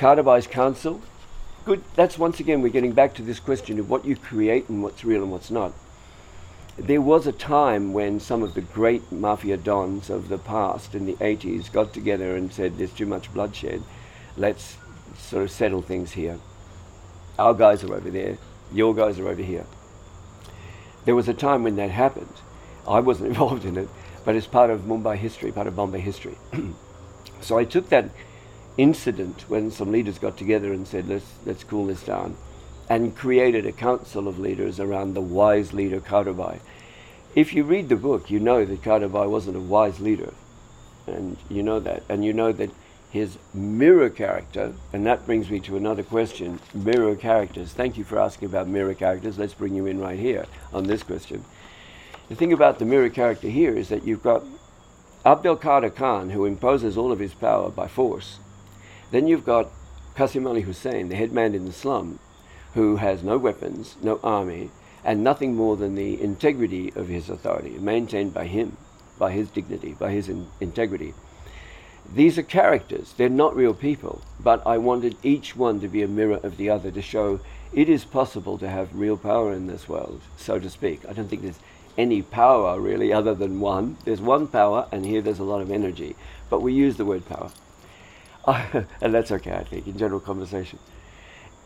Khaderbhai's council, good. That's once again, we're getting back to this question of what you create and what's real and what's not. There was a time when some of the great mafia dons of the past in the 80s got together and said, There's too much bloodshed. Let's sort of settle things here. Our guys are over there, your guys are over here. There was a time when that happened. I wasn't involved in it, but it's part of Mumbai history, part of Bombay history. so I took that incident when some leaders got together and said, let's, let's cool this down, and created a council of leaders around the wise leader Khaderbhai. If you read the book, you know that Khaderbhai wasn't a wise leader, and you know that, and you know that his mirror character, and that brings me to another question mirror characters. Thank you for asking about mirror characters. Let's bring you in right here on this question. The thing about the mirror character here is that you've got Abdel Khader Khan, who imposes all of his power by force, then you've got Qasim Ali Hussein, the head man in the slum, who has no weapons, no army, and nothing more than the integrity of his authority, maintained by him, by his dignity, by his in- integrity. These are characters, they're not real people, but I wanted each one to be a mirror of the other to show it is possible to have real power in this world, so to speak. I don't think there's any power really other than one. There's one power, and here there's a lot of energy, but we use the word power. and that's okay, I think, in general conversation,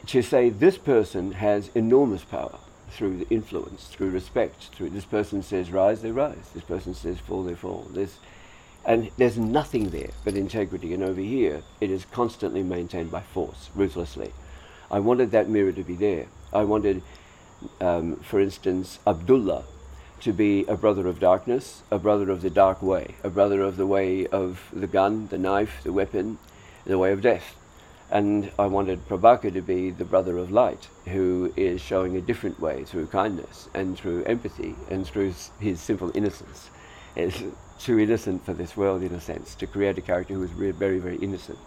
to say this person has enormous power through the influence, through respect, through this person says rise, they rise. This person says fall, they fall. This, and there's nothing there but integrity. And over here, it is constantly maintained by force, ruthlessly. I wanted that mirror to be there. I wanted, um, for instance, Abdullah to be a brother of darkness, a brother of the dark way, a brother of the way of the gun, the knife, the weapon, the way of death. And I wanted Prabaker to be the brother of light, who is showing a different way through kindness and through empathy and through his simple innocence. It's too innocent for this world, in a sense, to create a character who is very, very innocent.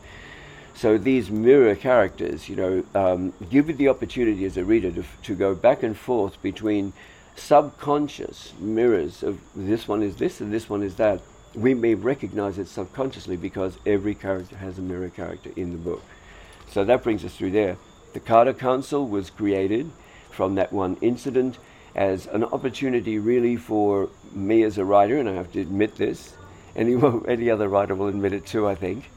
So these mirror characters, you know, um, give you the opportunity as a reader to, to go back and forth between subconscious mirrors of this one is this and this one is that we may recognize it subconsciously because every character has a mirror character in the book. So that brings us through there. The Carter Council was created from that one incident as an opportunity really for me as a writer, and I have to admit this, any, any other writer will admit it too, I think.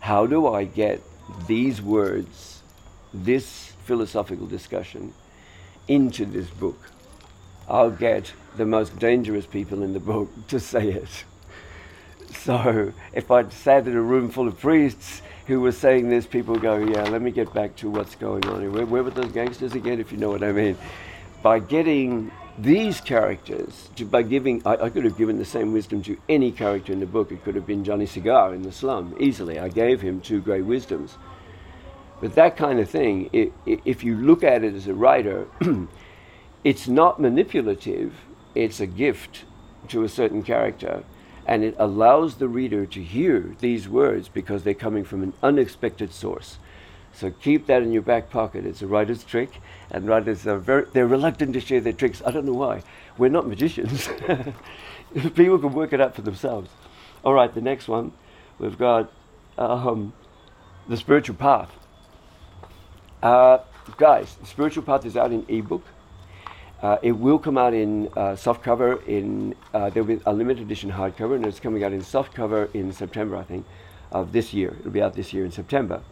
How do I get these words, this philosophical discussion, into this book? I'll get the most dangerous people in the book to say it. So if I'd sat in a room full of priests who were saying this, people would go, yeah, let me get back to what's going on. Where, where were those gangsters again, if you know what I mean? By getting these characters, to, by giving, I, I, could have given the same wisdom to any character in the book. It could have been Johnny Cigar in the slum, easily. I gave him two great wisdoms. But that kind of thing, it, it, if you look at it as a writer, it's not manipulative, it's a gift to a certain character and it allows the reader to hear these words because they're coming from an unexpected source. So keep that in your back pocket. It's a writer's trick, and writers are very they're reluctant to share their tricks. I don't know why. We're not magicians. People can work it out for themselves. All right, the next one we've got um, the spiritual path. Uh, guys, the spiritual path is out in ebook. Uh, it will come out in uh, softcover in uh, there'll be a limited edition hardcover, and it's coming out in softcover in September, I think, of this year. It'll be out this year in September.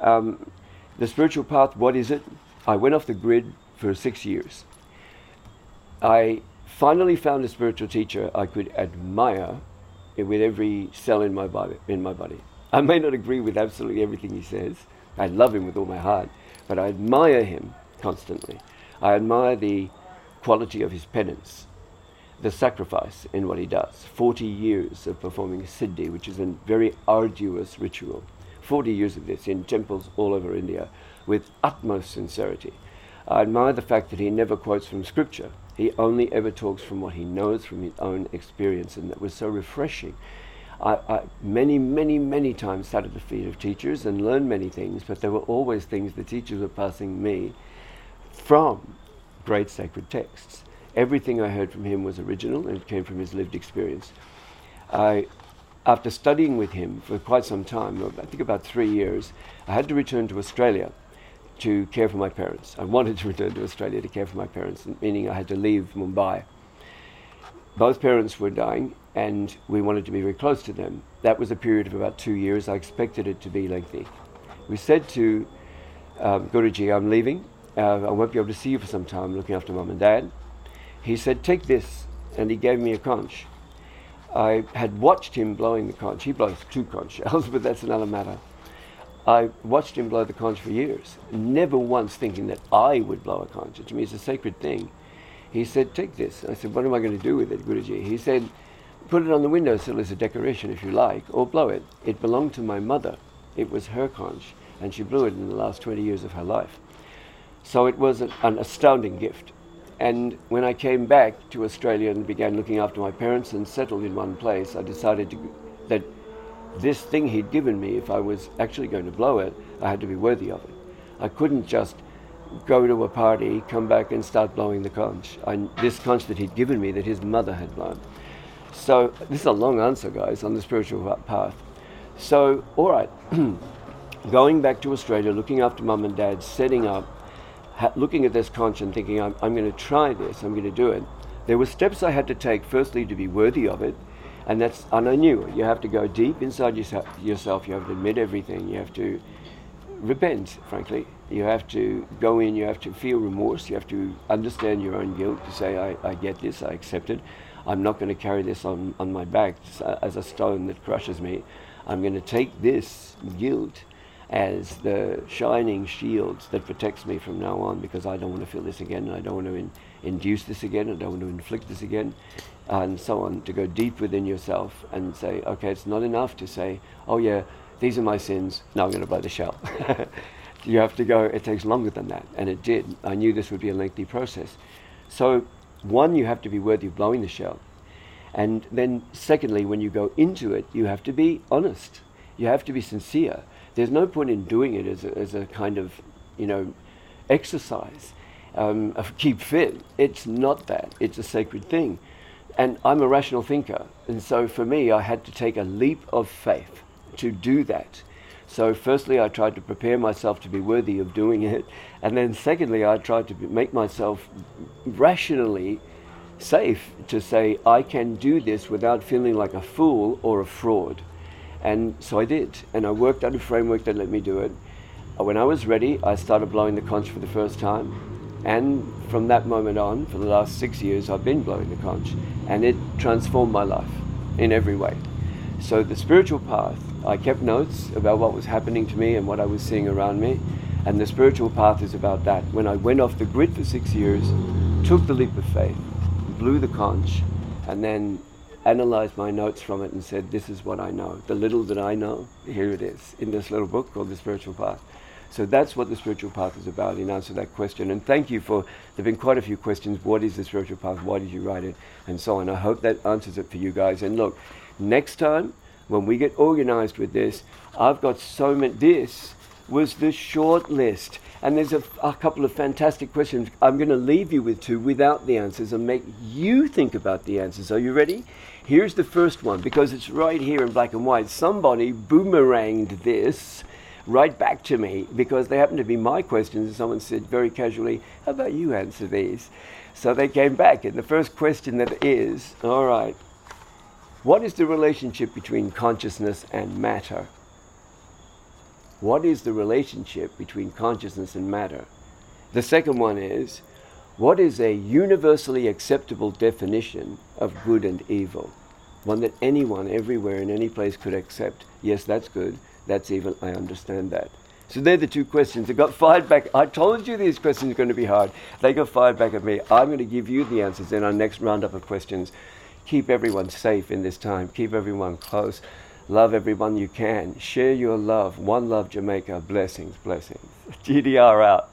Um, the spiritual path, what is it? I went off the grid for six years. I finally found a spiritual teacher I could admire with every cell in my body. In my body, I may not agree with absolutely everything he says. I love him with all my heart, but I admire him constantly. I admire the quality of his penance, the sacrifice in what he does. 40 years of performing Siddhi, which is a very arduous ritual. 40 years of this in temples all over India with utmost sincerity. I admire the fact that he never quotes from scripture. He only ever talks from what he knows from his own experience, and that was so refreshing. I, I, many, many, many times sat at the feet of teachers and learned many things, but there were always things the teachers were passing me from great sacred texts. Everything I heard from him was original and it came from his lived experience. I after studying with him for quite some time, I think about three years, I had to return to Australia to care for my parents. I wanted to return to Australia to care for my parents, meaning I had to leave Mumbai. Both parents were dying, and we wanted to be very close to them. That was a period of about two years. I expected it to be lengthy. We said to um, Guruji, I'm leaving. Uh, I won't be able to see you for some time, looking after mum and dad. He said, Take this. And he gave me a conch. I had watched him blowing the conch. He blows two conch shells, but that's another matter. I watched him blow the conch for years, never once thinking that I would blow a conch. To me, it's a sacred thing. He said, Take this. I said, What am I going to do with it, Guruji? He said, Put it on the windowsill as a decoration if you like, or blow it. It belonged to my mother. It was her conch, and she blew it in the last 20 years of her life. So it was an, an astounding gift. And when I came back to Australia and began looking after my parents and settled in one place, I decided to, that this thing he'd given me, if I was actually going to blow it, I had to be worthy of it. I couldn't just go to a party, come back and start blowing the conch. I, this conch that he'd given me, that his mother had blown. So this is a long answer, guys, on the spiritual path. So, all right, going back to Australia, looking after mum and dad, setting up, looking at this conch and thinking, I'm, I'm going to try this, I'm going to do it. There were steps I had to take, firstly, to be worthy of it. And that's, and I knew you have to go deep inside yourself, yourself. You have to admit everything. You have to repent, frankly. You have to go in, you have to feel remorse, you have to understand your own guilt, to say, I, I get this, I accept it. I'm not going to carry this on, on my back as a stone that crushes me. I'm going to take this guilt as the shining shield that protects me from now on because I don't want to feel this again. and I don't want to in, induce this again. I don't want to inflict this again. And so on. To go deep within yourself and say, okay, it's not enough to say, oh yeah, these are my sins. Now I'm going to blow the shell. you have to go, it takes longer than that. And it did. I knew this would be a lengthy process. So, one, you have to be worthy of blowing the shell. And then, secondly, when you go into it, you have to be honest. You have to be sincere. There's no point in doing it as a, as a kind of, you know, exercise, um, of keep fit. It's not that. It's a sacred thing. And I'm a rational thinker. And so for me, I had to take a leap of faith to do that. So, firstly, I tried to prepare myself to be worthy of doing it. And then, secondly, I tried to make myself rationally safe to say, I can do this without feeling like a fool or a fraud. And so I did. And I worked out a framework that let me do it. Uh, when I was ready, I started blowing the conch for the first time. And from that moment on, for the last six years, I've been blowing the conch. And it transformed my life in every way. So the spiritual path, I kept notes about what was happening to me and what I was seeing around me. And the spiritual path is about that. When I went off the grid for six years, took the leap of faith, blew the conch, and then analyzed my notes from it and said, This is what I know. The little that I know, here it is in this little book called The Spiritual Path. So that's what the spiritual path is about in answer to that question. And thank you for, there have been quite a few questions. What is the spiritual path? Why did you write it? And so on. I hope that answers it for you guys. And look, next time when we get organized with this, I've got so many, this was the short list. And there's a, a, couple of fantastic questions. I'm going to leave you with two without the answers and make you think about the answers. Are you ready? Here's the first one because it's right here in black and white. Somebody boomeranged this right back to me because they happen to be my questions. And someone said very casually, How about you answer these? So they came back. And the first question that is, All right, what is the relationship between consciousness and matter? What is the relationship between consciousness and matter? The second one is, what is a universally acceptable definition of good and evil? One that anyone, everywhere, in any place could accept. Yes, that's good. That's evil. I understand that. So they're the two questions. They got fired back. I told you these questions are going to be hard. They got fired back at me. I'm going to give you the answers in our next roundup of questions. Keep everyone safe in this time. Keep everyone close. Love everyone you can. Share your love. One love Jamaica. Blessings, blessings. GDR out.